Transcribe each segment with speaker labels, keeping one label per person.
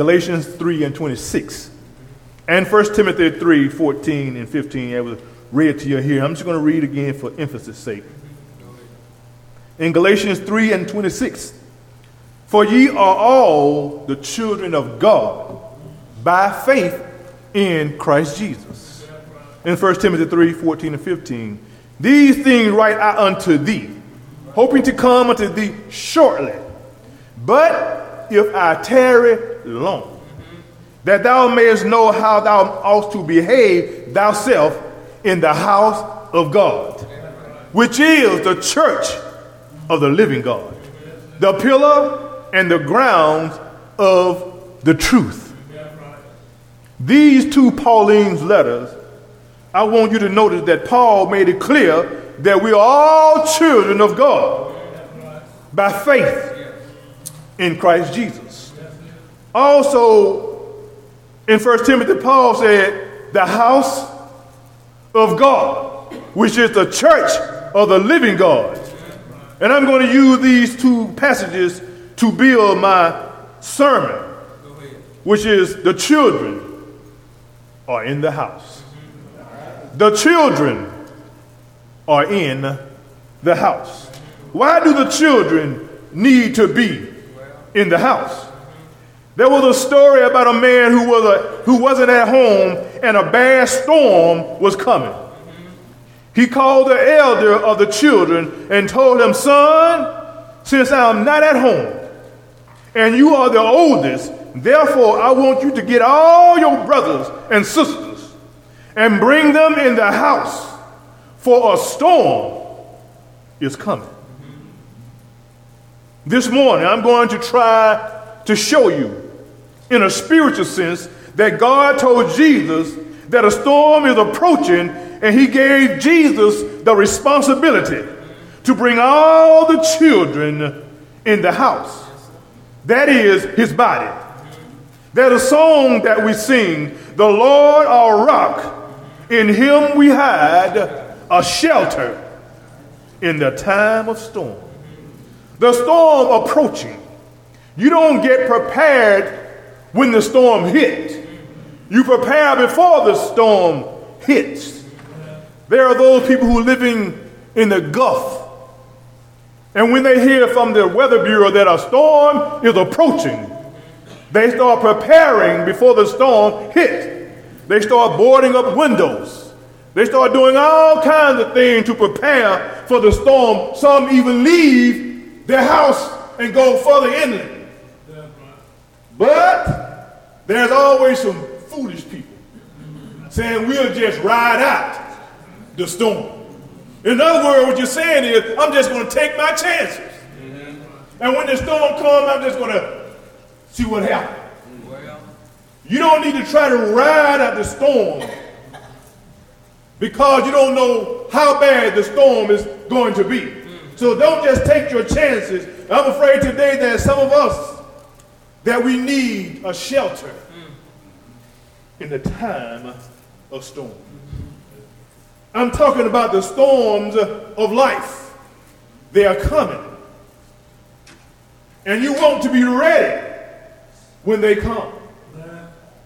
Speaker 1: Galatians 3 and 26, and 1 Timothy 3 14 and 15. I was read to you here. I'm just going to read again for emphasis' sake. In Galatians 3 and 26, for ye are all the children of God by faith in Christ Jesus. In 1 Timothy 3 14 and 15, these things write I unto thee, hoping to come unto thee shortly. But if I tarry long, that thou mayest know how thou ought to behave thyself in the house of God, which is the church of the living God, the pillar and the ground of the truth. These two Pauline's letters, I want you to notice that Paul made it clear that we are all children of God by faith in Christ Jesus. Also, in 1 Timothy, Paul said, the house of God, which is the church of the living God. And I'm going to use these two passages to build my sermon, which is the children are in the house. The children are in the house. Why do the children need to be in the house? There was a story about a man who, was a, who wasn't at home and a bad storm was coming. He called the elder of the children and told him, Son, since I'm not at home and you are the oldest, therefore I want you to get all your brothers and sisters and bring them in the house, for a storm is coming. This morning, I'm going to try to show you, in a spiritual sense, that God told Jesus that a storm is approaching, and he gave Jesus the responsibility to bring all the children in the house. That is his body. There's a song that we sing, The Lord our rock, in him we hide a shelter in the time of storm. The storm approaching. You don't get prepared when the storm hits. You prepare before the storm hits. There are those people who are living in the Gulf. And when they hear from the Weather Bureau that a storm is approaching, they start preparing before the storm hits. They start boarding up windows. They start doing all kinds of things to prepare for the storm. Some even leave their house and go further inland. But there's always some foolish people saying we'll just ride out the storm. In other words, what you're saying is, I'm just going to take my chances. Mm-hmm. And when the storm comes, I'm just going to see what happens. Well. You don't need to try to ride out the storm because you don't know how bad the storm is going to be. So don't just take your chances. I'm afraid today that some of us that we need a shelter in the time of storm. I'm talking about the storms of life. They are coming. And you want to be ready when they come.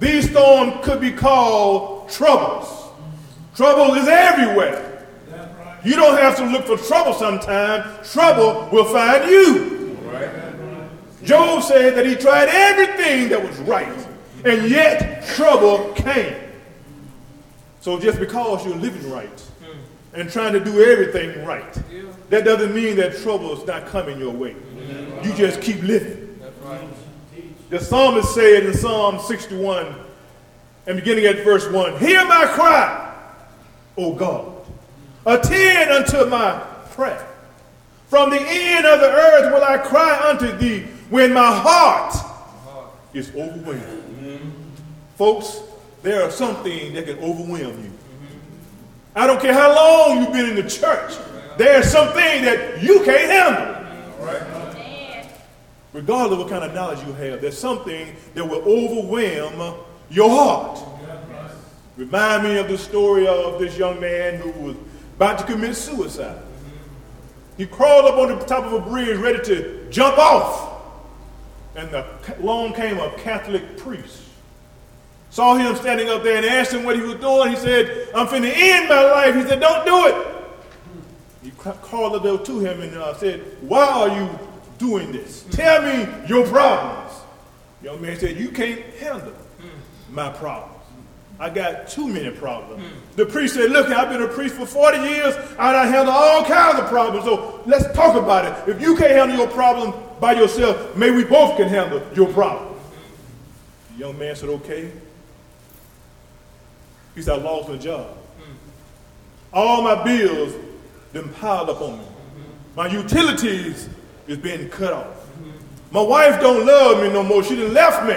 Speaker 1: These storms could be called troubles. Trouble is everywhere. You don't have to look for trouble sometimes. Trouble will find you. Job said that he tried everything that was right and yet trouble came. So just because you're living right and trying to do everything right, that doesn't mean that trouble is not coming your way. You just keep living. The psalmist said in Psalm 61 and beginning at verse 1 Hear my cry, O God. Attend unto my prayer. From the end of the earth will I cry unto thee when my heart is overwhelmed. Folks, there are some things that can overwhelm you. I don't care how long you've been in the church. There are some things that you can't handle. Regardless of what kind of knowledge you have, there's something that will overwhelm your heart. Remind me of the story of this young man who was about to commit suicide. He crawled up on the top of a bridge ready to jump off. And the, along came a Catholic priest. Saw him standing up there and asked him what he was doing. He said, I'm finna end my life. He said, Don't do it. He called the to him and uh, said, Why are you doing this? Tell me your problems. Young man said, You can't handle my problems. I got too many problems. The priest said, Look, I've been a priest for 40 years and I handle all kinds of problems. So let's talk about it. If you can't handle your problem by yourself, maybe we both can handle your problem. The young man said, Okay. He said, I lost my job. All my bills been piled up on me. My utilities is being cut off. My wife don't love me no more. She done left me.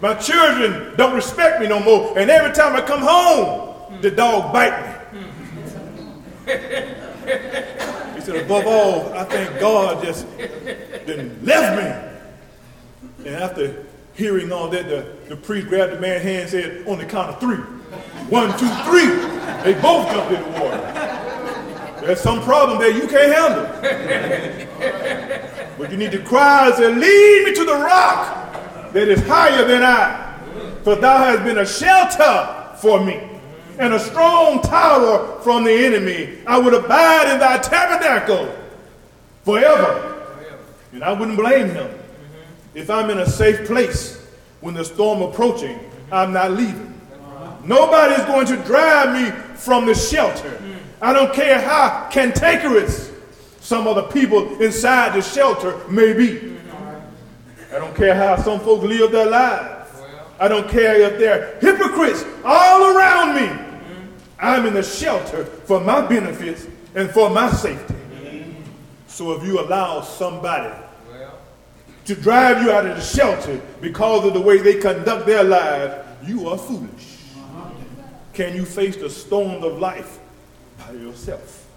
Speaker 1: My children don't respect me no more. And every time I come home, the dog bite me. he said, above all, I thank God just done left me. And after hearing all that, the, the priest grabbed the man's hand and said, on the count of three. One, two, three. They both jumped in the water. There's some problem there you can't handle. but you need to cry and say, Lead me to the rock that is higher than I. For thou hast been a shelter for me and a strong tower from the enemy. I would abide in thy tabernacle forever. And I wouldn't blame him. If I'm in a safe place when the storm approaching, I'm not leaving. Nobody's going to drive me from the shelter. I don't care how cantankerous some of the people inside the shelter may be. I don't care how some folks live their lives. I don't care if they're hypocrites all around me. Mm-hmm. I'm in the shelter for my benefits and for my safety. Mm-hmm. So if you allow somebody to drive you out of the shelter because of the way they conduct their lives, you are foolish. Uh-huh. Can you face the storms of life by yourself?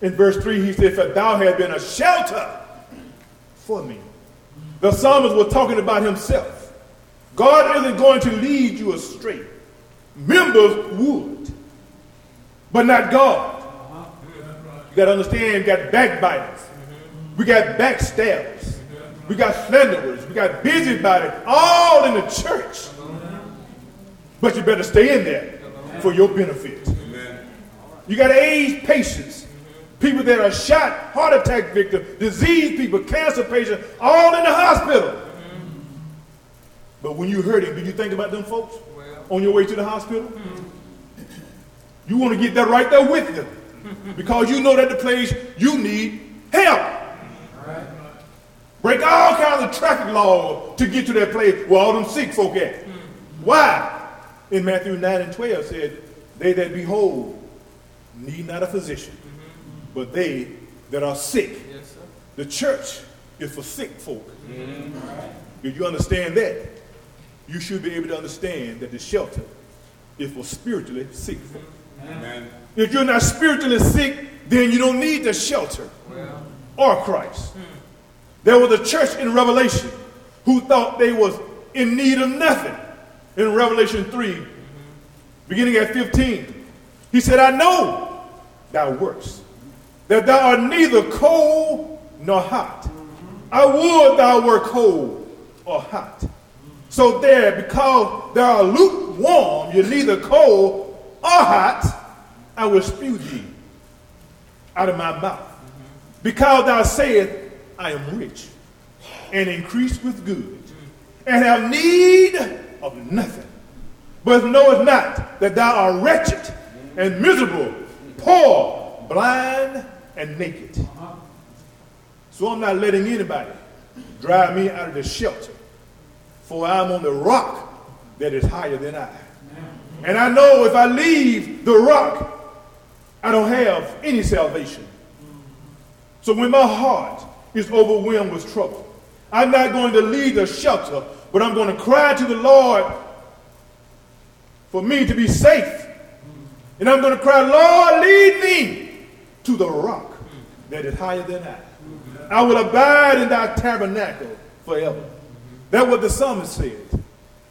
Speaker 1: In verse 3, he said, For thou hast been a shelter for me. Mm-hmm. The psalmist was talking about himself. God isn't going to lead you astray. Members would, but not God. You got to understand, we got backbiters, we got backstabbers, we got slanderers, we got busybodies, all in the church. But you better stay in there for your benefit. You got aged patients, people that are shot, heart attack victims, disease people, cancer patients, all in the hospital. But when you heard it, did you think about them folks on your way to the hospital? You want to get that right there with them because you know that the place you need help. Break all kinds of traffic laws to get to that place where all them sick folk at. Why? in Matthew 9 and 12 said, They that be whole need not a physician, mm-hmm. but they that are sick. Yes, the church is for sick folk. Mm-hmm. If you understand that, you should be able to understand that the shelter is for spiritually sick. Amen. If you're not spiritually sick, then you don't need the shelter well. or Christ. Hmm. There was a church in Revelation who thought they was in need of nothing in Revelation 3, beginning at 15. He said, I know thy works, that thou art neither cold nor hot. I would thou were cold or hot. So there, because thou art lukewarm, you're neither cold or hot, I will spew thee out of my mouth. Because thou sayest, I am rich and increased with goods, and have need of nothing. But knowest not that thou art wretched and miserable, poor, blind, and naked. So I'm not letting anybody drive me out of the shelter, for I'm on the rock that is higher than I. And I know if I leave the rock, I don't have any salvation. So when my heart is overwhelmed with trouble, I'm not going to leave the shelter but I'm going to cry to the Lord for me to be safe. And I'm going to cry, Lord, lead me to the rock that is higher than I. I will abide in thy tabernacle forever. That's what the psalmist said.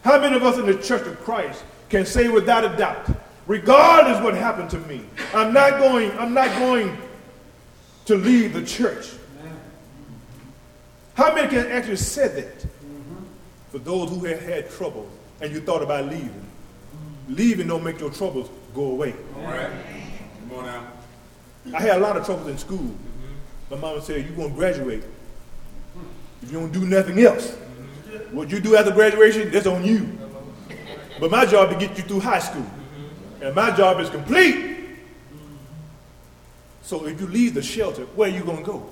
Speaker 1: How many of us in the church of Christ can say without a doubt, regardless what happened to me, I'm not going, I'm not going to leave the church. How many can actually say that? Mm-hmm. For those who have had trouble and you thought about leaving. Mm-hmm. Leaving don't make your troubles go away.
Speaker 2: All right. Come on now.
Speaker 1: I had a lot of troubles in school. Mm-hmm. My mama said, you're going to graduate. If you don't do nothing else. What you do after graduation, that's on you. But my job is to get you through high school. And my job is complete. So if you leave the shelter, where are you going to go?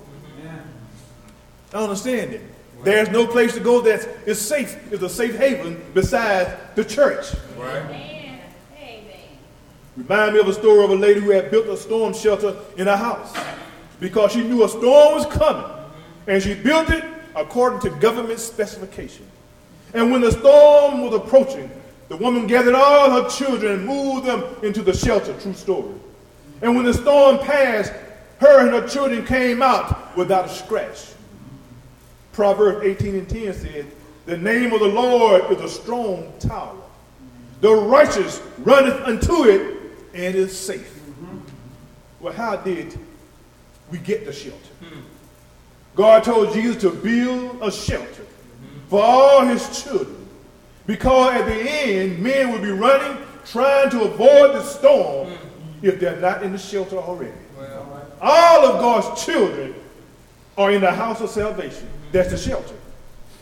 Speaker 1: I understand it. There's no place to go that is safe, is a safe haven besides the church. Right. Remind me of a story of a lady who had built a storm shelter in her house because she knew a storm was coming. And she built it according to government specification. And when the storm was approaching, the woman gathered all her children and moved them into the shelter. True story. And when the storm passed, her and her children came out without a scratch. Proverbs 18 and 10 says, The name of the Lord is a strong tower. The righteous runneth unto it and is safe. Mm-hmm. Well, how did we get the shelter? Mm-hmm. God told Jesus to build a shelter for all his children. Because at the end, men will be running, trying to avoid the storm if they're not in the shelter already. All of God's children are in the house of salvation. That's the shelter.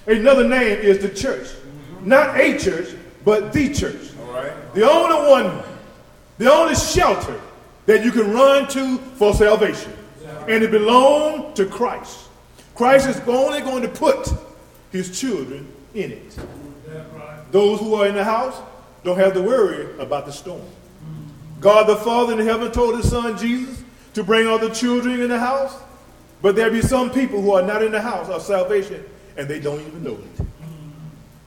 Speaker 1: Another name is the church. Not a church, but the church. The only one, the only shelter that you can run to for salvation. And it belongs to Christ. Christ is only going to put his children in it. Those who are in the house don't have to worry about the storm. God the Father in heaven told his son Jesus to bring all the children in the house but there be some people who are not in the house of salvation and they don't even know it.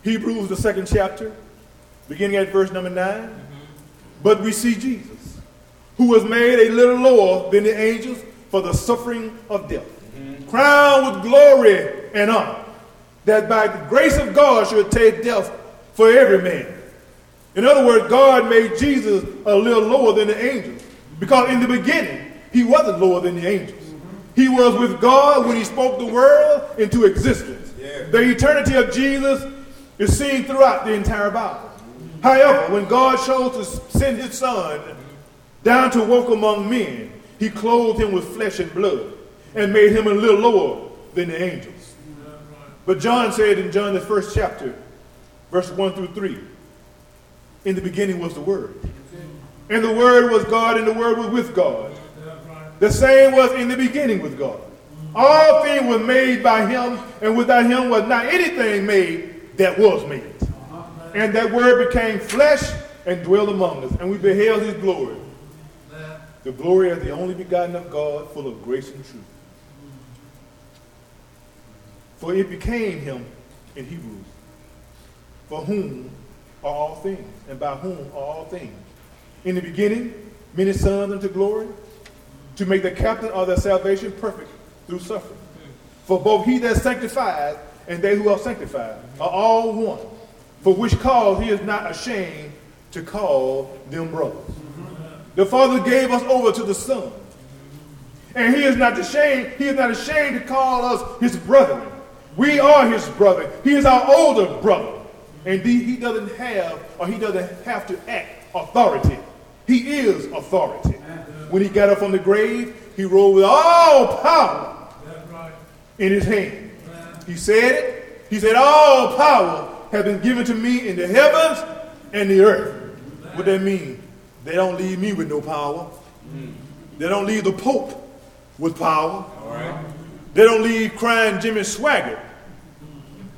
Speaker 1: Hebrews, the second chapter, beginning at verse number 9. But we see Jesus, who was made a little lower than the angels for the suffering of death, crowned with glory and honor, that by the grace of God should take death for every man. In other words, God made Jesus a little lower than the angels because in the beginning, he wasn't lower than the angels. He was with God when he spoke the world into existence. Yeah. The eternity of Jesus is seen throughout the entire Bible. However, when God chose to send his son down to walk among men, he clothed him with flesh and blood and made him a little lower than the angels. But John said in John the first chapter, verse 1 through 3, in the beginning was the Word. And the Word was God, and the Word was with God the same was in the beginning with God. All things were made by him, and without him was not anything made that was made. And that word became flesh and dwelt among us, and we beheld his glory. The glory of the only begotten of God, full of grace and truth. For it became him in Hebrews, for whom are all things, and by whom are all things. In the beginning, many sons unto glory, to make the captain of their salvation perfect through suffering. For both he that sanctifies and they who are sanctified are all one, for which cause he is not ashamed to call them brothers. The Father gave us over to the Son. And he is not ashamed, he is not ashamed to call us his brethren. We are his brother. He is our older brother. And he doesn't have, or he doesn't have to act authority. He is authority. When he got up from the grave, he rose with all power in his hand. He said it. He said, All power has been given to me in the heavens and the earth. What that mean? They don't leave me with no power. They don't leave the Pope with power. They don't leave crying Jimmy Swaggart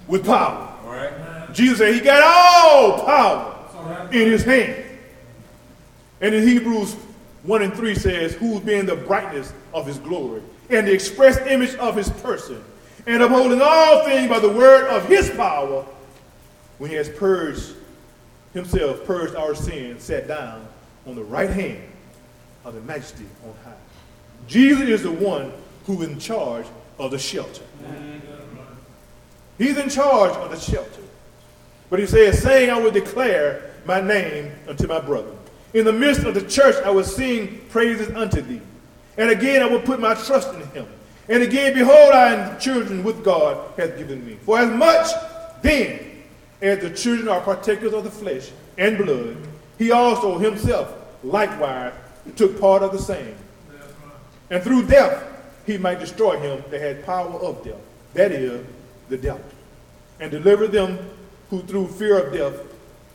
Speaker 1: with power. Jesus said he got all power in his hand. And in Hebrews 1 and 3 says, Who being the brightness of his glory and the express image of his person, and upholding all things by the word of his power, when he has purged himself, purged our sins, sat down on the right hand of the majesty on high. Jesus is the one who's in charge of the shelter. He's in charge of the shelter. But he says, saying, I will declare my name unto my brother. In the midst of the church, I will sing praises unto thee. And again, I will put my trust in him. And again, behold, I am children with God hath given me. For as much then as the children are partakers of the flesh and blood, he also himself likewise took part of the same. And through death he might destroy him that had power of death, that is, the devil, and deliver them who through fear of death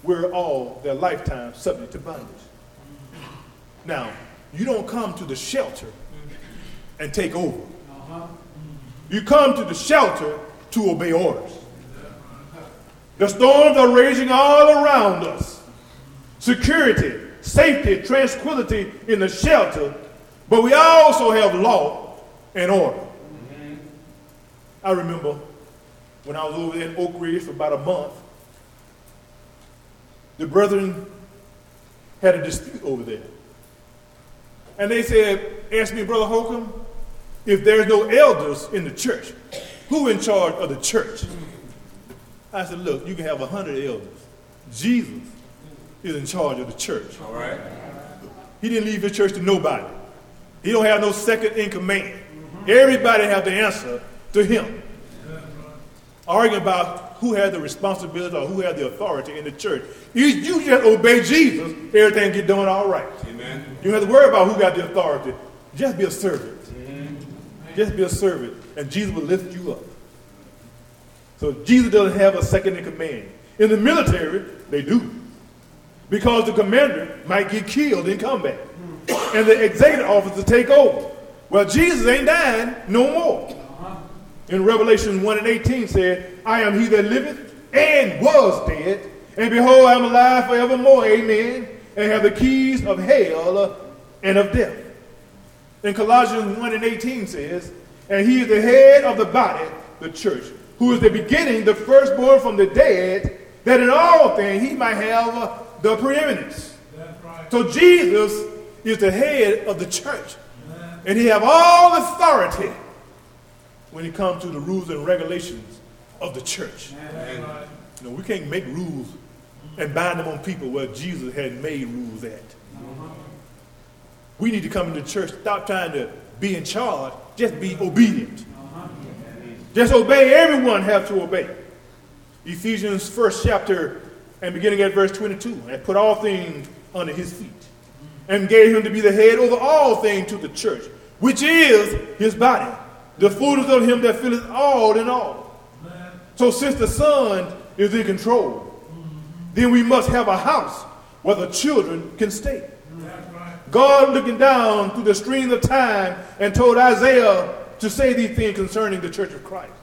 Speaker 1: were all their lifetime subject to bondage. Now, you don't come to the shelter and take over. You come to the shelter to obey orders. The storms are raging all around us. Security, safety, tranquility in the shelter, but we also have law and order. Mm-hmm. I remember when I was over there in Oak Ridge for about a month, the brethren had a dispute over there. And they said, ask me, Brother Holcomb, if there's no elders in the church, who in charge of the church? I said, look, you can have a hundred elders. Jesus is in charge of the church.
Speaker 2: All right.
Speaker 1: He didn't leave his church to nobody. He don't have no second in command. Everybody have to answer to him. Arguing about who had the responsibility or who had the authority in the church. You, you just obey Jesus, everything get done all right.
Speaker 2: Amen.
Speaker 1: You don't have to worry about who got the authority. Just be a servant. Just be a servant, and Jesus will lift you up. So Jesus doesn't have a second in command. In the military, they do. Because the commander might get killed in combat. And the executive officer take over. Well, Jesus ain't dying no more. Uh-huh. In Revelation 1 and 18 said, I am he that liveth and was dead, and behold, I am alive forevermore, amen, and have the keys of hell and of death. In Colossians 1 and 18 says, And he is the head of the body, the church, who is the beginning, the firstborn from the dead, that in all things he might have the preeminence.
Speaker 3: Right.
Speaker 1: So Jesus is the head of the church. And he have all authority when it comes to the rules and regulations of the church.
Speaker 3: Right.
Speaker 1: You know, we can't make rules and bind them on people where Jesus had made rules at. We need to come into church, stop trying to be in charge, just be obedient. Just obey, everyone have to obey. Ephesians first chapter and beginning at verse 22, and put all things under his feet, and gave him to be the head over all things to the church, which is his body, the fullness of him that filleth all in all. So since the Son is in control, then we must have a house where the children can stay. God looking down through the stream of time and told Isaiah to say these things concerning the church of Christ,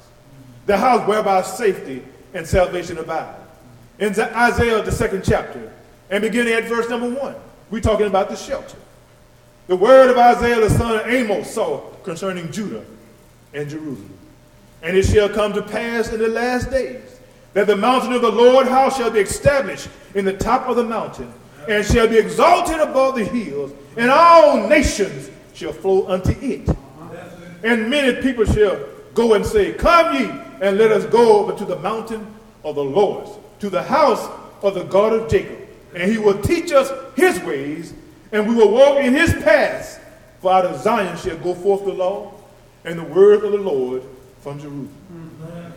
Speaker 1: the house whereby safety and salvation abide. In Isaiah, the second chapter, and beginning at verse number one, we're talking about the shelter. The word of Isaiah, the son of Amos, saw concerning Judah and Jerusalem. And it shall come to pass in the last days that the mountain of the Lord house shall be established in the top of the mountain, and shall be exalted above the hills, and all nations shall flow unto it. And many people shall go and say, Come ye, and let us go over to the mountain of the Lord, to the house of the God of Jacob. And he will teach us his ways, and we will walk in his paths. For out of Zion shall go forth the law, and the word of the Lord from Jerusalem.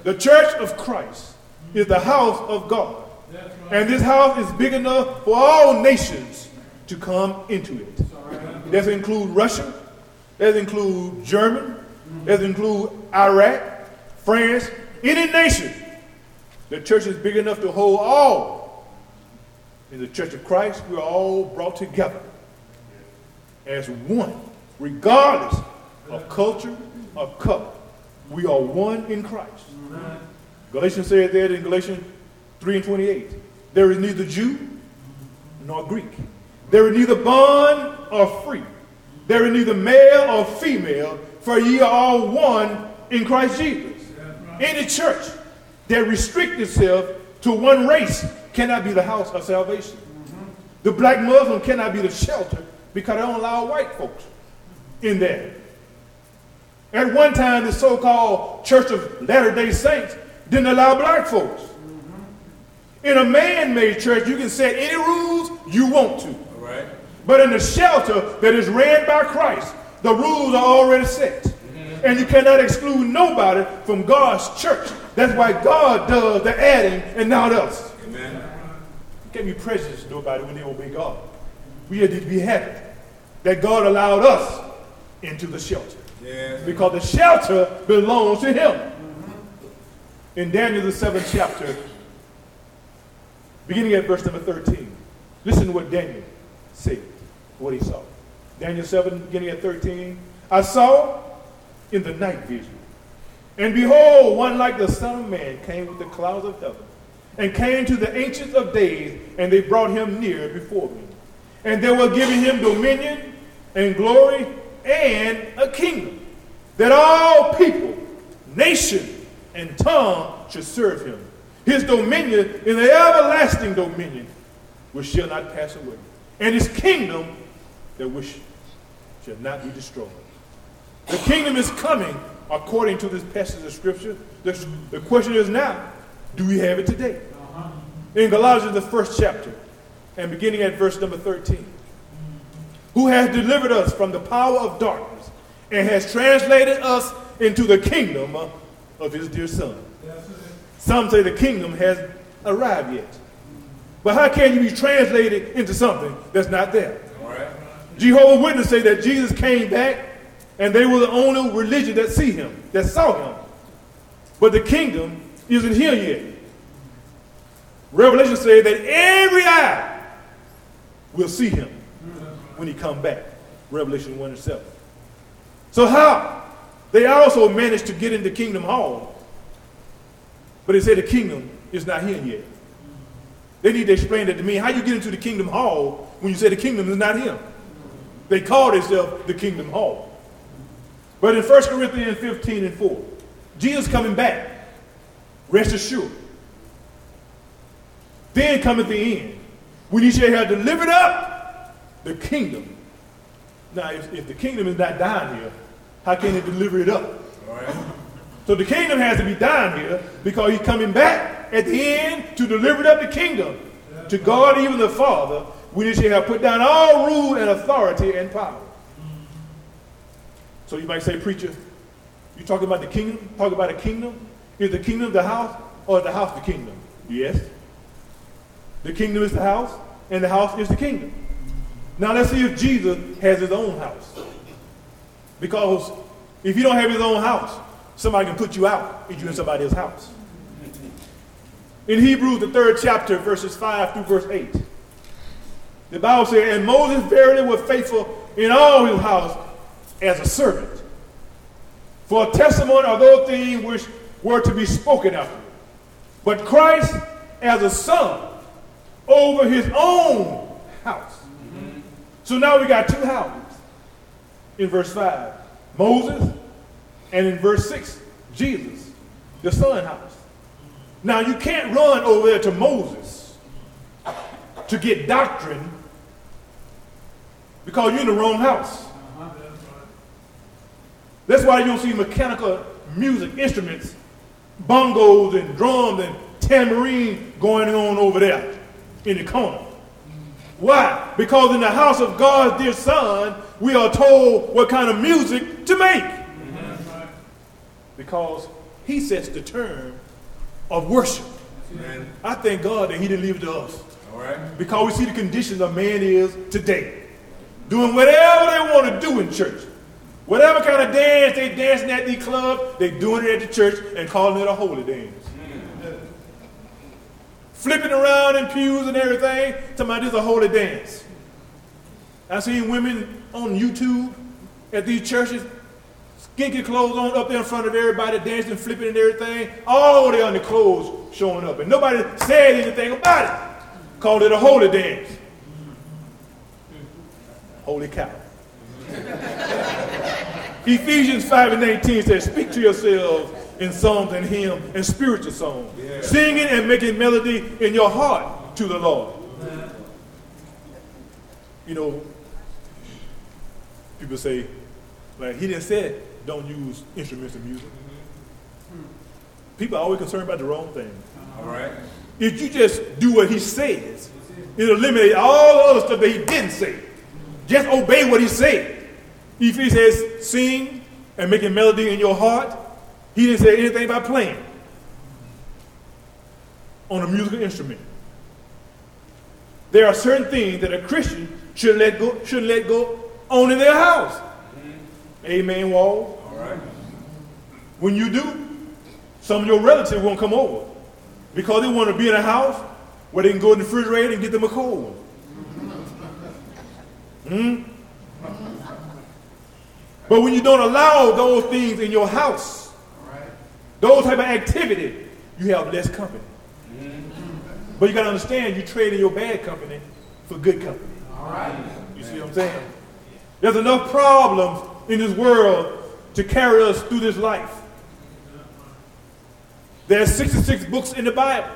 Speaker 1: The church of Christ is the house of God.
Speaker 3: Right.
Speaker 1: And this house is big enough for all nations to come into it. That include Russia, that include German, that include Iraq, France, any nation. The church is big enough to hold all. In the church of Christ, we're all brought together as one, regardless of culture of color. We are one in Christ. Galatians said that in Galatians 3 and 28. There is neither Jew nor Greek. There is neither bond or free. There is neither male or female, for ye are all one in Christ Jesus. Any church that restricts itself to one race cannot be the house of salvation. The black Muslim cannot be the shelter because they don't allow white folks in there. At one time, the so-called Church of Latter-day Saints didn't allow black folks. In a man-made church, you can set any rules you want to.
Speaker 2: All right.
Speaker 1: But in the shelter that is ran by Christ, the rules are already set. And you cannot exclude nobody from God's church. That's why God does the adding and not us. Can't be prejudiced to nobody when they obey God. We need to be happy that God allowed us into the shelter.
Speaker 2: Yes.
Speaker 1: Because the shelter belongs to him. In Daniel the seventh chapter, beginning at verse number 13, listen to what Daniel said, what he saw. Daniel 7, beginning at 13, I saw in the night vision, and behold, one like the Son of Man came with the clouds of heaven, and came to the Ancient of Days, and they brought him near before me. And they were giving him dominion and glory and a kingdom, that all people, nation, and tongue should serve him. His dominion is an everlasting dominion which shall not pass away, and his kingdom that which shall not be destroyed. The kingdom is coming according to this passage of scripture. The, the question is now, do we have it today? In Galatians, the first chapter, and beginning at verse number 13, who has delivered us from the power of darkness and has translated us into the kingdom of his dear Son. Some say the kingdom has arrived yet. But how can you be translated into something that's not there?
Speaker 2: Right.
Speaker 1: Jehovah's Witnesses say that Jesus came back and they were the only religion that see him, that saw him. But the kingdom isn't here yet. Revelation says that every eye will see him when he come back. Revelation 1 and 7. So how? They also managed to get into Kingdom Hall, but they said the kingdom is not here yet. They need to explain that to me. How you get into the Kingdom Hall when you say the kingdom is not here? They call themselves the Kingdom Hall. But in 1 Corinthians 15 and 4, Jesus coming back, rest assured. Then cometh the end, when he shall have delivered up the kingdom. Now, if, if the kingdom is not down here, how can he deliver it up?
Speaker 2: Right.
Speaker 1: So the kingdom has to be down here because he's coming back at the end to deliver up the kingdom to God, even the Father, when he shall have put down all rule and authority and power. So you might say, preacher, you talking about the kingdom? Talking about a kingdom? Is the kingdom the house or is the house the kingdom? Yes. The kingdom is the house and the house is the kingdom. Now let's see if Jesus has his own house. Because if you don't have his own house, somebody can put you out if you're in somebody else's house. In Hebrews, the third chapter, verses 5 through verse 8, the Bible says, And Moses verily was faithful in all his house as a servant, for a testimony of those things which were to be spoken of. But Christ as a son over his own house. So now we got two houses in verse 5 Moses, and in verse 6, Jesus, the son house. Now you can't run over there to Moses to get doctrine because you're in the wrong house. That's why you don't see mechanical music instruments, bongos and drums and tambourine going on over there in the corner. Why? Because in the house of God's dear son, we are told what kind of music to make. Because he sets the term of worship.
Speaker 2: Amen.
Speaker 1: I thank God that he didn't leave it to us.
Speaker 2: All right.
Speaker 1: Because we see the conditions of man is today. Doing whatever they want to do in church. Whatever kind of dance they dancing at the club, they doing it at the church and calling it a holy dance. Flipping around in pews and everything, talking about this a holy dance. I've seen women on YouTube at these churches, skinky clothes on up there in front of everybody, dancing, flipping and everything, all over there on the clothes showing up. And nobody said anything about it. Called it a holy dance. Holy cow. Ephesians 5 and 18 says, Speak to yourselves in psalms and hymns and spiritual songs,
Speaker 2: Yeah.
Speaker 1: singing and making melody in your heart to the Lord. You know, people say, like, he didn't say don't use instruments of music. People are always concerned about the wrong thing.
Speaker 2: All right.
Speaker 1: If you just do what he says, it'll eliminate all the other stuff that he didn't say. Just obey what he said. If he says sing and making melody in your heart. He didn't say anything about playing on a musical instrument. There are certain things that a Christian should let go, should let go on in their house. Amen, Wall.
Speaker 2: All right.
Speaker 1: When you do, some of your relatives won't come over because they want to be in a house where they can go in the refrigerator and get them a cold one. Hmm? But when you don't allow those things in your house, those type of activity, you have less company. But you got to understand, you trade in your bad company for good company. You see what I'm saying? There's enough problems in this world to carry us through this life. There's 66 books in the Bible.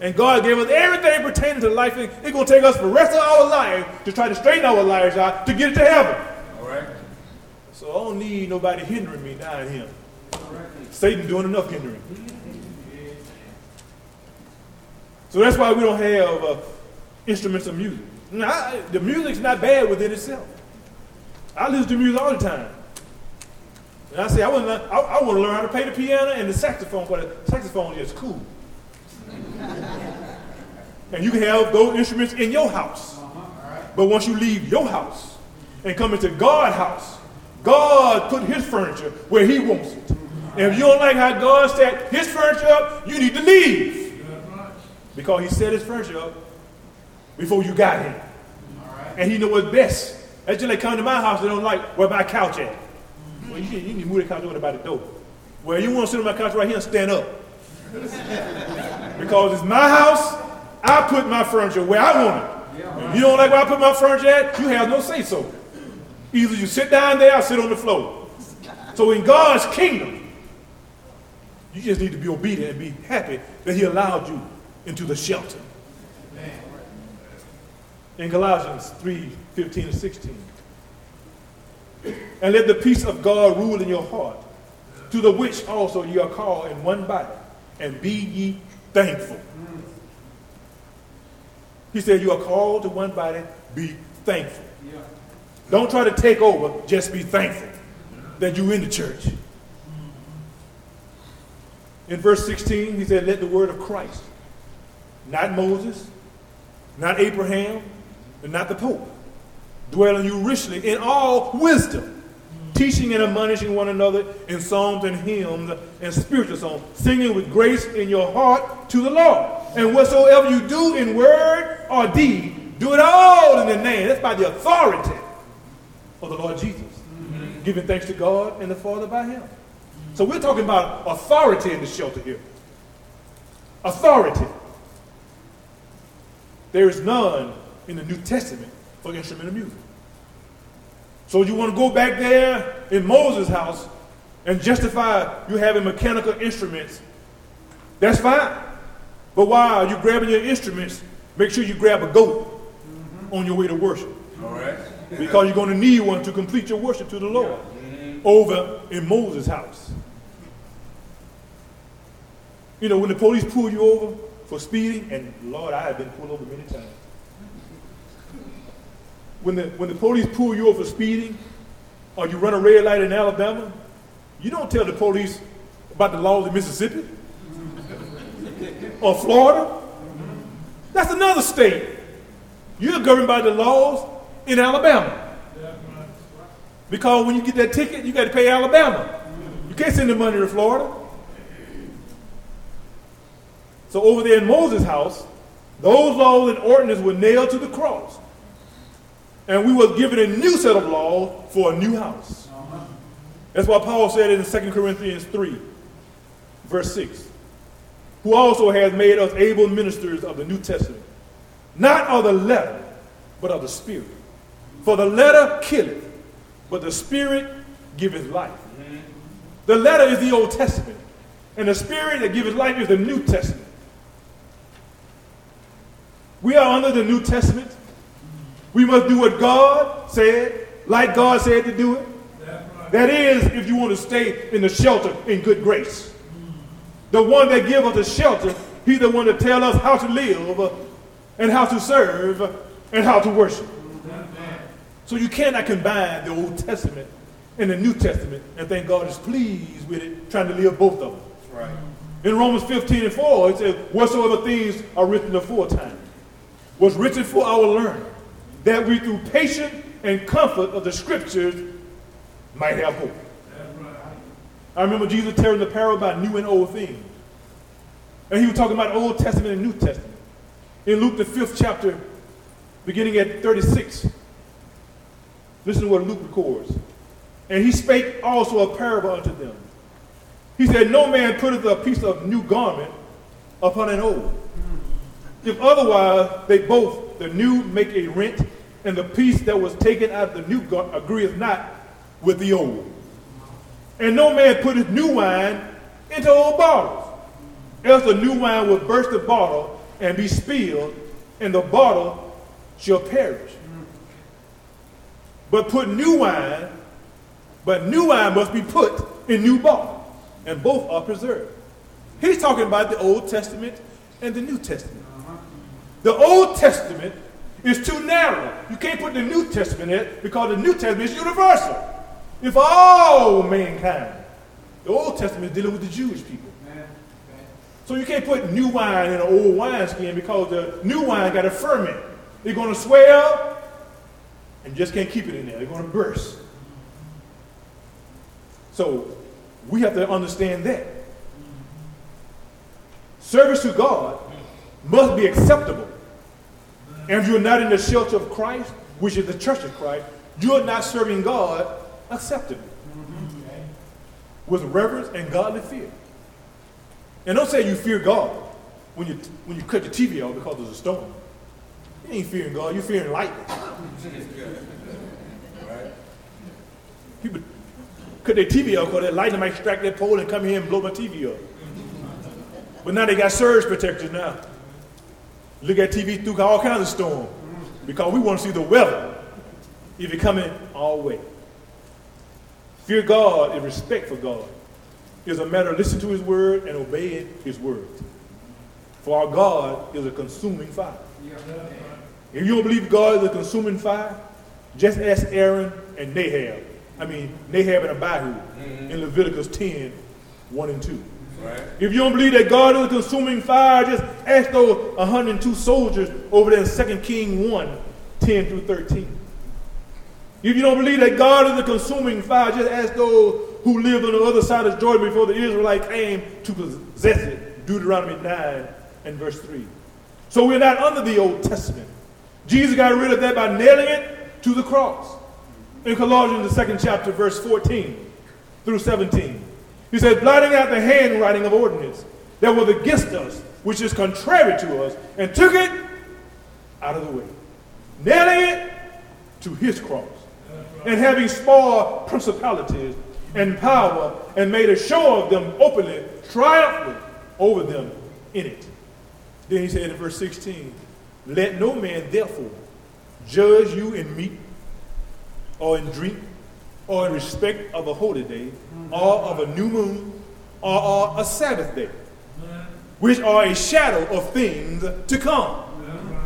Speaker 1: And God gave us everything pertaining to life. It's going to take us the rest of our life to try to straighten our lives out to get it to heaven. So I don't need nobody hindering me down here. Satan doing enough hindering. So that's why we don't have uh, instruments of music. Now, I- the music's not bad within itself. I listen to music all the time. And I say I want to I, I want to learn how to play the piano and the saxophone. But the saxophone is cool. and you can have those instruments in your house. But once you leave your house and come into God's house, God put his furniture where he wants it. And if you don't like how God set his furniture up, you need to leave. Because he set his furniture up before you got here. And he know what's best. That's just like coming to my house, they don't like where my couch at. Well, you, need- to move the couch over by the door. Well, you want to sit on my couch right here, and stand up. because it's my house, I put my furniture where I want it. If you don't like where I put my furniture at, you have no say so. Either you sit down there or sit on the floor. So in God's kingdom, you just need to be obedient and be happy that He allowed you into the shelter. In Colossians 3 15 and 16. And let the peace of God rule in your heart, to the which also ye are called in one body, and be ye thankful. He said, You are called to one body, be thankful. Don't try to take over, just be thankful that you're in the church. In verse 16, he said, Let the word of Christ, not Moses, not Abraham, and not the Pope, dwell in you richly in all wisdom, teaching and admonishing one another in psalms and hymns and spiritual songs, singing with grace in your heart to the Lord. And whatsoever you do in word or deed, do it all in the name. That's by the authority of the Lord Jesus. Giving thanks to God and the Father by Him. So we're talking about authority in the shelter here. Authority. There is none in the New Testament for instrumental music. So you want to go back there in Moses' house and justify you having mechanical instruments, that's fine. But while you're grabbing your instruments, make sure you grab a goat on your way to worship.
Speaker 2: All right.
Speaker 1: Because you're going to need one to complete your worship to the Lord over in Moses' house. You know, when the police pull you over for speeding, and Lord, I have been pulled over many times. When the, when the police pull you over for speeding, or you run a red light in Alabama, you don't tell the police about the laws of Mississippi or Florida. That's another state. You're governed by the laws in Alabama. Because when you get that ticket, you got to pay Alabama. You can't send the money to Florida. So over there in Moses' house, those laws and ordinances were nailed to the cross. And we were given a new set of laws for a new house. That's why Paul said it in 2 Corinthians 3, verse 6, who also has made us able ministers of the New Testament, not of the letter, but of the Spirit. For the letter killeth, but the Spirit giveth life. The letter is the Old Testament, and the Spirit that giveth life is the New Testament. We are under the New Testament. We must do what God said, like God said to do it. That is, if you want to stay in the shelter in good grace. The one that gives us the shelter, he's the one that tell us how to live and how to serve and how to worship. So you cannot combine the Old Testament and the New Testament, and thank God is pleased with it, trying to live both of them.
Speaker 2: That's right.
Speaker 1: In Romans 15 and 4, it says, Whatsoever things are written aforetime was written for our learning, that we through patience and comfort of the scriptures might have hope. I remember Jesus telling the parable about new and old things. And he was talking about Old Testament and New Testament. In Luke, the fifth chapter, beginning at 36, listen to what Luke records. And he spake also a parable unto them. He said, No man putteth a piece of new garment upon an old. If otherwise, they both, the new make a rent, and the piece that was taken out of the new gar- agreeth not with the old. And no man putteth new wine into old bottles, else the new wine will burst the bottle and be spilled, and the bottle shall perish. But put new wine, but new wine must be put in new bottles, and both are preserved. He's talking about the Old Testament and the New Testament. The Old Testament is too narrow. You can't put the New Testament in it because the New Testament is universal. It's for all mankind. The Old Testament is dealing with the Jewish people. So you can't put new wine in an old wineskin because the new wine got a ferment. They're going to swell and just can't keep it in there. They're going to burst. So we have to understand that. Service to God must be acceptable. And if you're not in the shelter of Christ, which is the church of Christ, you're not serving God acceptably. With reverence and godly fear. And don't say you fear God when you, when you cut the TV off because there's a storm. You ain't fearing God, you're fearing lightning. People cut their TV off because that lightning might strike that pole and come here and blow my TV up. But now they got surge protectors now. Look at TV through all kinds of storm because we want to see the weather if it's coming our way. Fear God and respect for God is a matter of listening to his word and obeying his word. For our God is a consuming fire. If you don't believe God is a consuming fire, just ask Aaron and Nahab. I mean, Nahab and Abihu mm-hmm. in Leviticus 10, 1 and 2.
Speaker 2: Right.
Speaker 1: If you don't believe that God is a consuming fire, just ask those 102 soldiers over there in 2 King 1, 10 through 13. If you don't believe that God is a consuming fire, just ask those who lived on the other side of Jordan before the Israelites came to possess it. Deuteronomy 9 and verse 3. So we're not under the Old Testament. Jesus got rid of that by nailing it to the cross. In Colossians, the second chapter, verse 14 through 17. He said, blotting out the handwriting of ordinance that was against us, which is contrary to us, and took it out of the way, nailing it to his cross, and having spoiled principalities and power, and made a show of them openly, triumphant over them in it. Then he said in verse 16, Let no man therefore judge you in meat, or in drink, or in respect of a holy day, or of a new moon, or, or a Sabbath day, which are a shadow of things to come.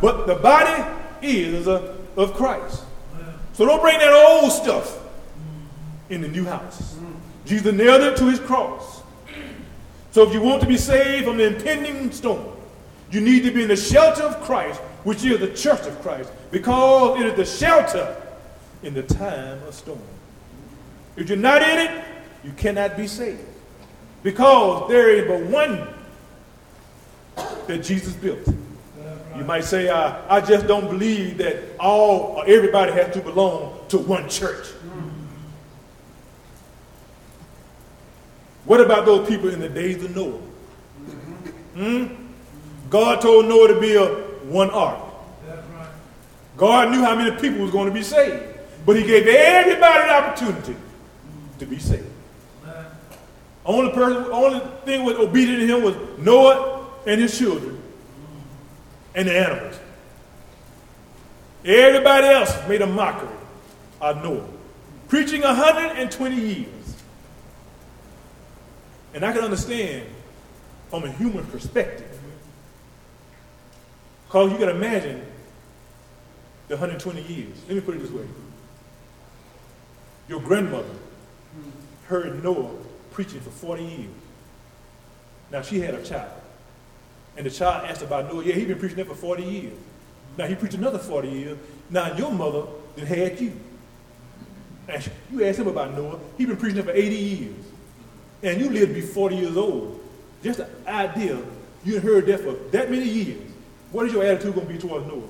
Speaker 1: But the body is of Christ. So don't bring that old stuff in the new house. Jesus nailed it to his cross. So if you want to be saved from the impending storm, you need to be in the shelter of Christ, which is the church of Christ, because it is the shelter in the time of storm. If you're not in it, you cannot be saved. Because there is but one that Jesus built. You might say, I, I just don't believe that all or everybody has to belong to one church. What about those people in the days of Noah? Hmm? God told Noah to build one ark. God knew how many people was going to be saved. But he gave everybody an opportunity to be saved. Only person, only thing was obedient to him was Noah and his children and the animals. Everybody else made a mockery of Noah, preaching 120 years. And I can understand from a human perspective. Because you can imagine the 120 years. Let me put it this way. Your grandmother heard Noah preaching for 40 years. Now she had a child. And the child asked about Noah. Yeah, he been preaching there for 40 years. Now he preached another 40 years. Now your mother that had you. And you asked him about Noah. He been preaching there for 80 years. And you lived to be 40 years old. Just the idea, you heard that for that many years. What is your attitude going to be towards Noah?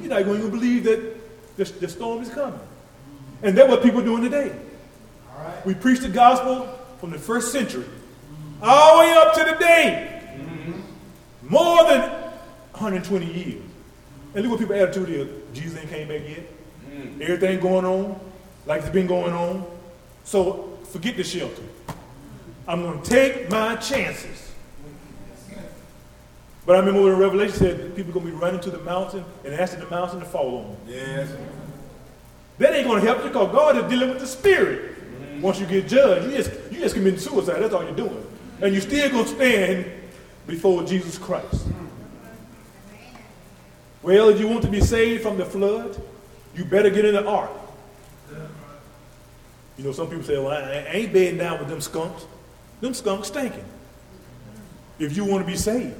Speaker 1: You're not going to believe that the, the storm is coming. And that's what people are doing today. We preach the gospel from the first century all the way up to today. More than 120 years. And look what people's attitude is. Jesus ain't came back yet. Everything going on like it's been going on. So forget the shelter. I'm going to take my chances. But I remember when Revelation said people are going to be running to the mountain and asking the mountain to fall on them.
Speaker 2: Yes.
Speaker 1: That ain't going to help you because God is dealing with the spirit. Mm-hmm. Once you get judged, you just, you just committing suicide. That's all you're doing. And you're still going to stand before Jesus Christ. Well, if you want to be saved from the flood, you better get in the ark. You know, some people say, well, I ain't bedding down with them skunks. Them skunks stinking. If you want to be saved.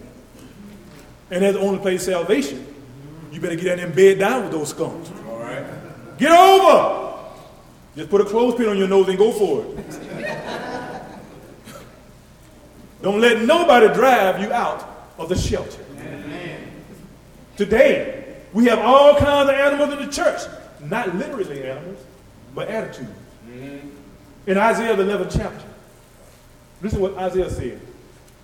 Speaker 1: And that's the only place salvation. You better get in and bed down with those skunks.
Speaker 2: All right.
Speaker 1: Get over! Just put a clothespin on your nose and go for it. Don't let nobody drive you out of the shelter. Today, we have all kinds of animals in the church. Not literally animals, but attitudes. In Isaiah the 11th chapter, listen to what Isaiah said.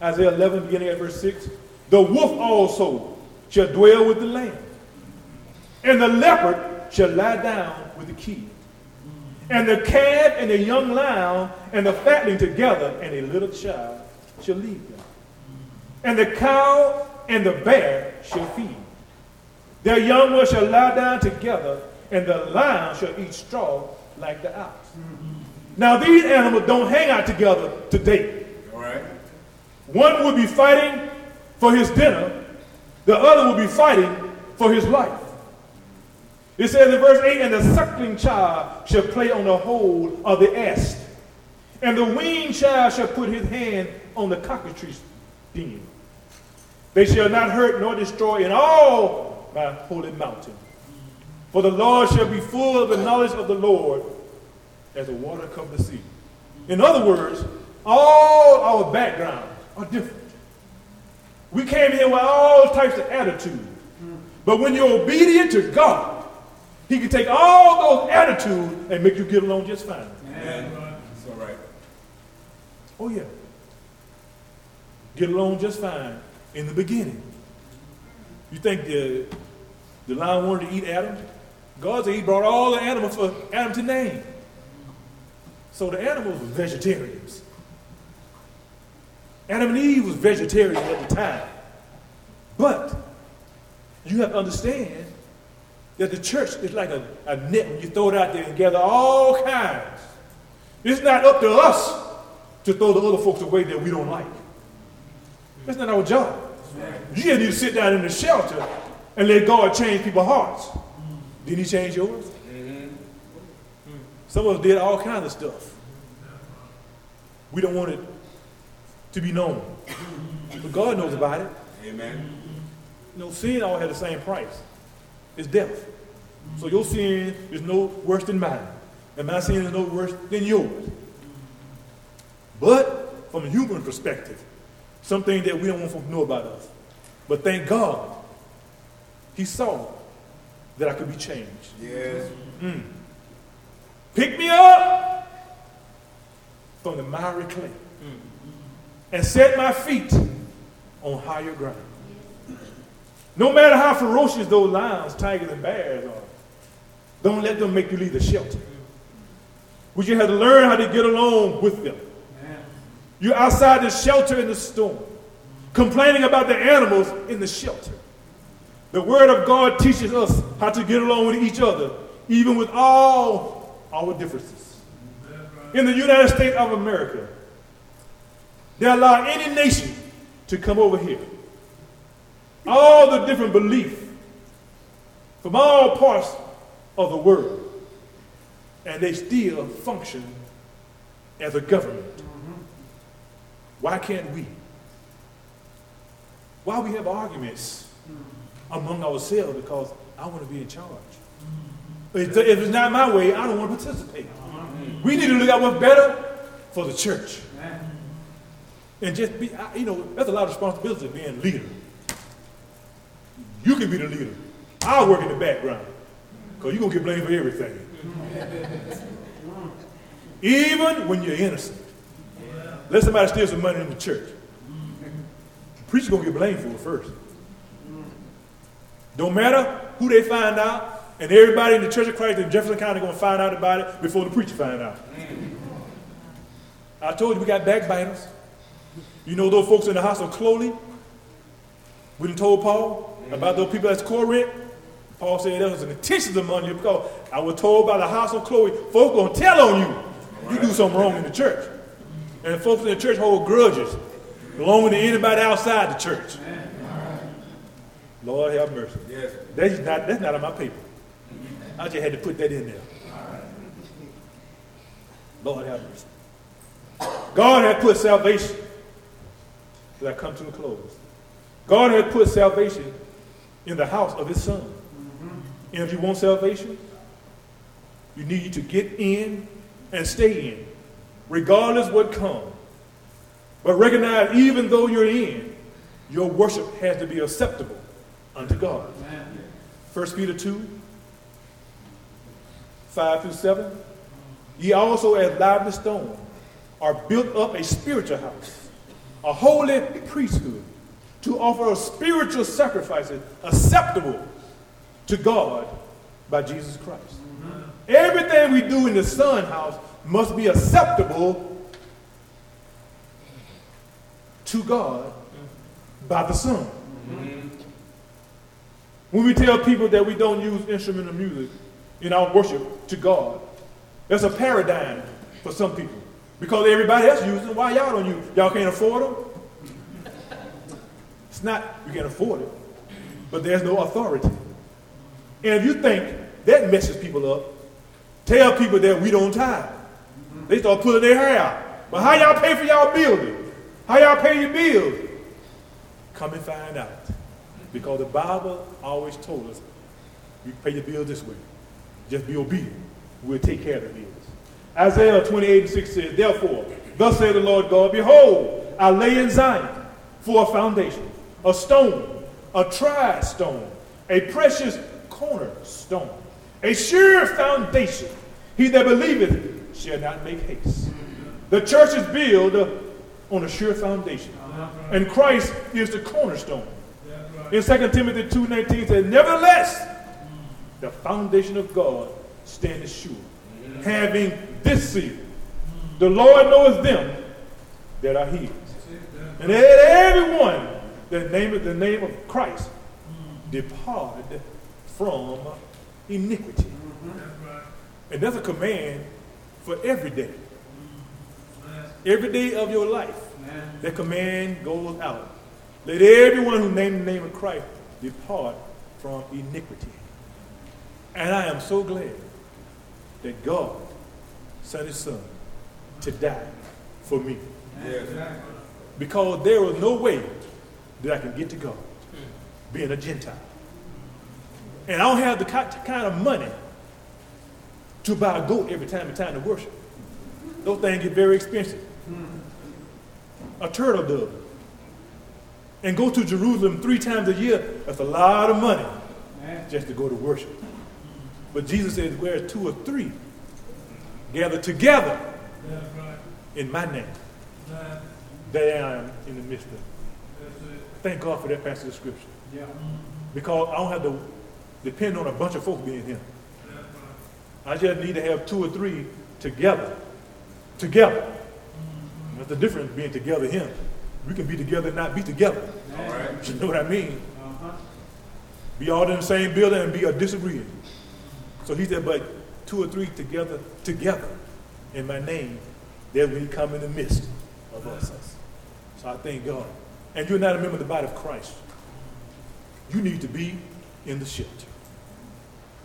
Speaker 1: Isaiah 11, beginning at verse 6. The wolf also shall dwell with the lamb, and the leopard shall lie down with the kid. And the calf and the young lion and the fatling together, and a little child shall lead them. And the cow and the bear shall feed. Their young ones shall lie down together, and the lion shall eat straw like the ox. Now, these animals don't hang out together today.
Speaker 2: All right.
Speaker 1: One will be fighting for his dinner, the other will be fighting for his life. It says in verse 8, and the suckling child shall play on the hole of the asp, and the weaned child shall put his hand on the cockatrice den. They shall not hurt nor destroy in all my holy mountain. For the Lord shall be full of the knowledge of the Lord as the water covers the sea. In other words, all our backgrounds are different. We came here with all types of attitudes. But when you're obedient to God, He can take all those attitudes and make you get along just fine.
Speaker 2: Amen. That's all right.
Speaker 1: Oh, yeah. Get along just fine in the beginning. You think the, the lion wanted to eat Adam? God said he brought all the animals for Adam to name. So the animals were vegetarians. Adam and Eve was vegetarian at the time. But you have to understand that the church is like a, a net when you throw it out there and gather all kinds. It's not up to us to throw the other folks away that we don't like. That's not our job. You just need to sit down in the shelter and let God change people's hearts. Did he change yours? Mm-hmm. Some of us did all kinds of stuff. We don't want it to be known. But God knows about it.
Speaker 2: Amen.
Speaker 1: You know, sin all had the same price. It's death. So your sin is no worse than mine. And my sin is no worse than yours. But from a human perspective, something that we don't want folks to know about us. But thank God, He saw that I could be changed.
Speaker 2: Yes. Hmm.
Speaker 1: Pick me up from the miry clay and set my feet on higher ground. No matter how ferocious those lions, tigers, and bears are, don't let them make you leave the shelter. We just have to learn how to get along with them. You're outside the shelter in the storm, complaining about the animals in the shelter. The Word of God teaches us how to get along with each other, even with all our differences. In the United States of America, they allow any nation to come over here. All the different beliefs from all parts of the world, and they still function as a government. Why can't we? Why we have arguments among ourselves because I want to be in charge. If if it's not my way, I don't want to participate. We need to look at what's better for the church. And just be, I- you know, that's a lot of responsibility being leader. You can be the leader. I'll work in the background because you're going to get blamed for everything. Even when you're innocent. Let somebody steal some money in the church. The preacher's going to get blamed for it first. Don't matter who they find out, and everybody in the Church of Christ in Jefferson County going to find out about it before the preacher find out. I told you we got backbiters. You know those folks in the house of Chloe? We done told Paul about those people that's Corinth. Paul said that was an intention among you because I was told by the house of Chloe, folks gonna tell on you. You do something wrong in the church. And folks in the church hold grudges longer than anybody outside the church. Lord have mercy.
Speaker 2: Yes.
Speaker 1: That's not, that's not on my paper. I just had to put that in there. Lord have mercy. God had put salvation. As I come to a close. God had put salvation in the house of his son. Mm-hmm. And if you want salvation, you need to get in and stay in, regardless what comes. But recognize even though you're in, your worship has to be acceptable unto God. 1 Peter 2, 5 through 7. Ye also as lively stone are built up a spiritual house, a holy priesthood, to offer spiritual sacrifices acceptable to God by Jesus Christ. Everything we do in the Son house must be acceptable to God by the Son. When we tell people that we don't use instrumental music in our worship to God, that's a paradigm for some people. Because everybody else uses them, why y'all don't use Y'all can't afford them? It's not you can't afford it, but there's no authority. And if you think that messes people up, tell people that we don't tithe. They start pulling their hair out. But how y'all pay for y'all building? How y'all pay your bills? Come and find out. Because the Bible always told us you pay your bills this way. Just be obedient. We'll take care of the bills. Isaiah 28 and 6 says, Therefore, thus saith the Lord God, Behold, I lay in Zion for a foundation, a stone, a tried stone, a precious cornerstone, a sure foundation. He that believeth shall not make haste. The church is built on a sure foundation. And Christ is the cornerstone. In 2 Timothy 2.19 says, Nevertheless, the foundation of God standeth sure, having this seal. The Lord knoweth them that are his. And let everyone that nameth the name of Christ depart from iniquity. And that's a command for every day. Every day of your life, that command goes out. Let everyone who name the name of Christ depart from iniquity. And I am so glad that God sent his son to die for me.
Speaker 2: Yes.
Speaker 1: Because there was no way that I could get to God hmm. being a Gentile. And I don't have the kind of money to buy a goat every time it's time to worship. Those things get very expensive. Hmm. A turtle dove. And go to Jerusalem three times a year, that's a lot of money just to go to worship. But Jesus says, where two or three gather together in my name, there I am in the midst of them.
Speaker 4: That's it.
Speaker 1: Thank God for that passage of scripture. Because I don't have to depend on a bunch of folks being here. I just need to have two or three together. Together. Mm-hmm. That's the difference being together here. We can be together and not be together.
Speaker 2: All right.
Speaker 1: You know what I mean? Uh-huh. Be all in the same building and be a disagreeing. So he said, but two or three together, together in my name, there will come in the midst of us. So I thank God. And you're not a member of the body of Christ. You need to be in the shelter.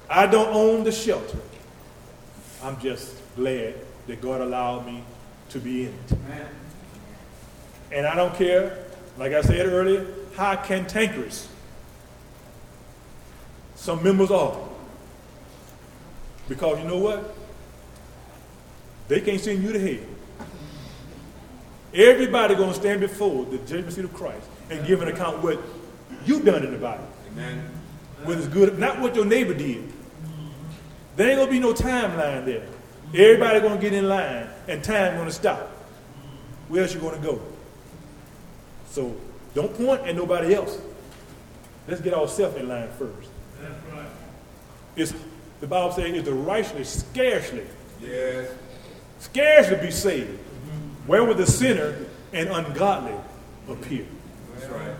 Speaker 1: I don't own the shelter. I'm just glad that God allowed me to be in it. And I don't care, like I said earlier, how cantankerous some members are. Because you know what? They can't send you to hell. Everybody gonna stand before the judgment seat of Christ and give an account what you've done in the Bible.
Speaker 2: Amen.
Speaker 1: Whether it's good, not what your neighbor did. There ain't gonna be no timeline there. Everybody gonna get in line and time gonna stop. Where else you gonna go? So don't point at nobody else. Let's get ourselves in line first.
Speaker 5: That's right.
Speaker 1: It's the Bible says is the righteous scarcely,
Speaker 2: Yes.
Speaker 1: scarcely be saved. Where would the sinner and ungodly appear?
Speaker 2: That's right.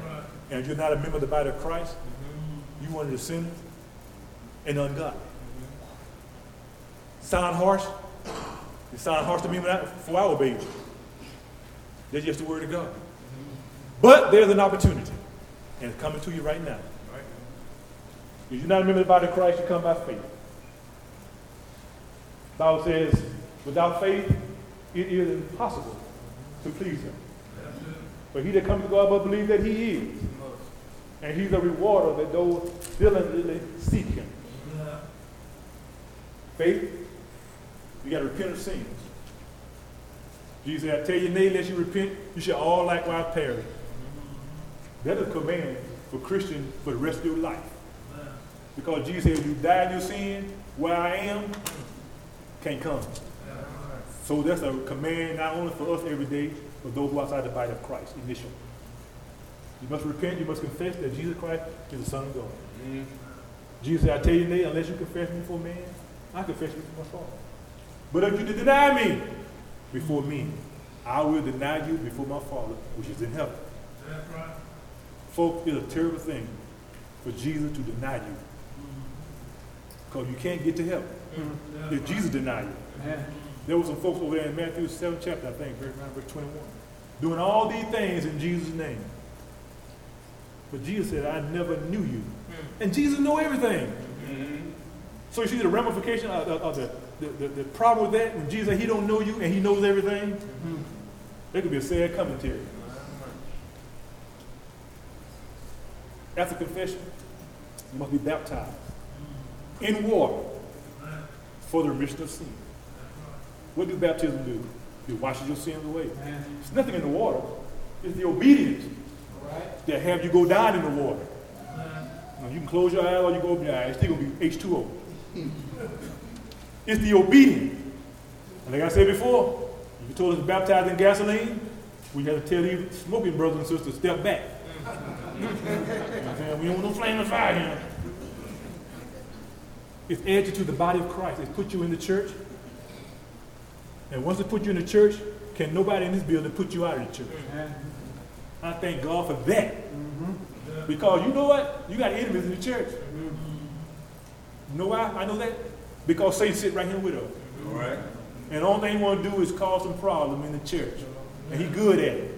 Speaker 1: And if you're not a member of the body of Christ, mm-hmm. you one of the sinners and ungodly. Sound harsh? It sound harsh to me when I, before I obey you. That's just the word of God. Mm-hmm. But there's an opportunity, and it's coming to you right now. If you're not a member of the body of Christ, you come by faith. Bible says, without faith, it is impossible to please Him. But he that comes to God must believe that He is. And He's a rewarder that those diligently seek Him. Faith, you got to repent of sins. Jesus said, I tell you, nay, unless you repent, you shall all likewise perish. That is a command for Christians for the rest of your life. Because Jesus said, if you die in your sin, where I am, can't come. So that's a command not only for us every day, but those who are outside the body of Christ, initial. You must repent, you must confess that Jesus Christ is the Son of God.
Speaker 2: Mhm.
Speaker 1: Jesus said, I tell you, nay, unless you confess me before man, I confess you before my Father. But if you deny me before me, I will deny you before my Father, which is in heaven.
Speaker 5: That's right.
Speaker 1: Folks, it's a terrible thing for Jesus to deny you. Because you can't get to heaven if Jesus deny you. There were some folks over there in Matthew 7 chapter, I think, verse 9, verse 21, doing all these things in Jesus' name. But Jesus said, I never knew you. And Jesus knew everything.
Speaker 2: Mhm.
Speaker 1: So you see the ramification of, of- of the, the, the, the problem with that, when Jesus said he don't know you and he knows everything, that could be a sad commentary. After confession, you must be baptized in water for the remission of sin. What does baptism do? It washes your sins away. It's nothing in the water. It's the obedience that have you go down in the water. Now, you can close your eyes or you go open your eyes. It's still going to be H2O. it's the obedience. And like I said before, you told us to baptize in gasoline, we have to tell these smoking brothers and sisters, step back. You we don't want no flame and fire here. It's added to the body of Christ. It's put you in the church. And once it put you in the church, can nobody in this building put you out of the church? I thank God for that. Mm-hmm. Because you know what? You got enemies in the church. Mm-hmm. You know why I know that? Because Satan sit right here with us.
Speaker 2: All right.
Speaker 1: And all they want to do is cause some problem in the church. And he good at it.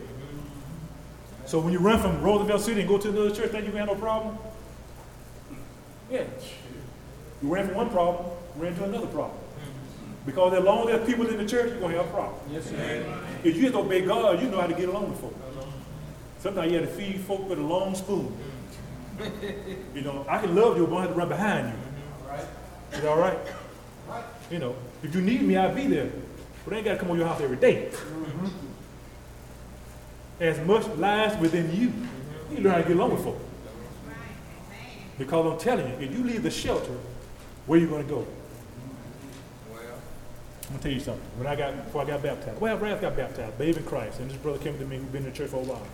Speaker 1: So when you run from Roosevelt City and go to another church, think you have no problem? Yeah. You ran from one problem, ran to another problem. Because as long as there's people in the church, you're gonna have a problem. If you just obey God, you know how to get along with folks. Sometimes you have to feed folk with a long spoon. You know, I can love you, but I have to run behind you. Right. Is that all right? You know, if you need me, I'll be there. But I ain't got to come over your house every day. Mm-hmm. As much lies within you, you learn how to get along with folk. Because I'm telling you, if you leave the shelter, where you going to go?
Speaker 2: Well,
Speaker 1: I'm gonna tell you something. When I got before I got baptized, well, Ralph got baptized, babe in Christ, and this brother came to me who's been in the church for a while.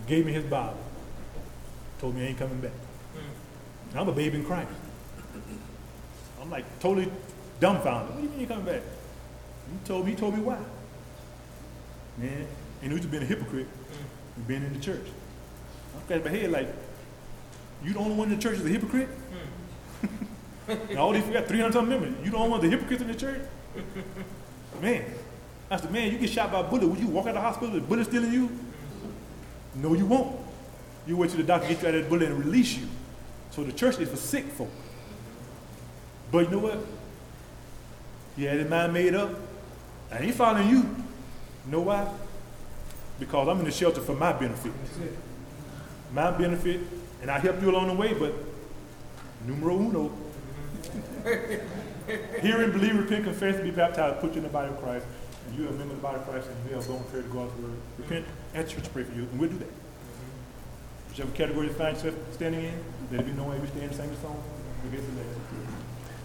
Speaker 1: He gave me his Bible, told me I ain't coming back. Hmm. I'm a babe in Christ. I'm like totally dumbfounded. What do you mean you coming back? He told me. He told me why. Man, and he's been a hypocrite. Hmm. He's been in the church. I'm scratching my head like, you the only one in the church is a hypocrite? Hmm. And all these, we got 300 something members. You don't want the hypocrites in the church? Man. I said, man, you get shot by a bullet. Would you walk out of the hospital with a bullet still in you? No, you won't. You wait till the doctor gets you out of that bullet and release you. So the church is for sick folk. But you know what? He had his mind made up. I ain't following you. Know why? Because I'm in the shelter for my benefit. My benefit, and I help you along the way, but numero uno. Hear and believe, repent, confess, and be baptized, put you in the body of Christ, and you are a member of the body of Christ, and you have gone to God's word. Repent, ask church to pray for you, and we'll do that. Whichever category you find yourself standing in, let it be known we stand, sing the song, we get to that.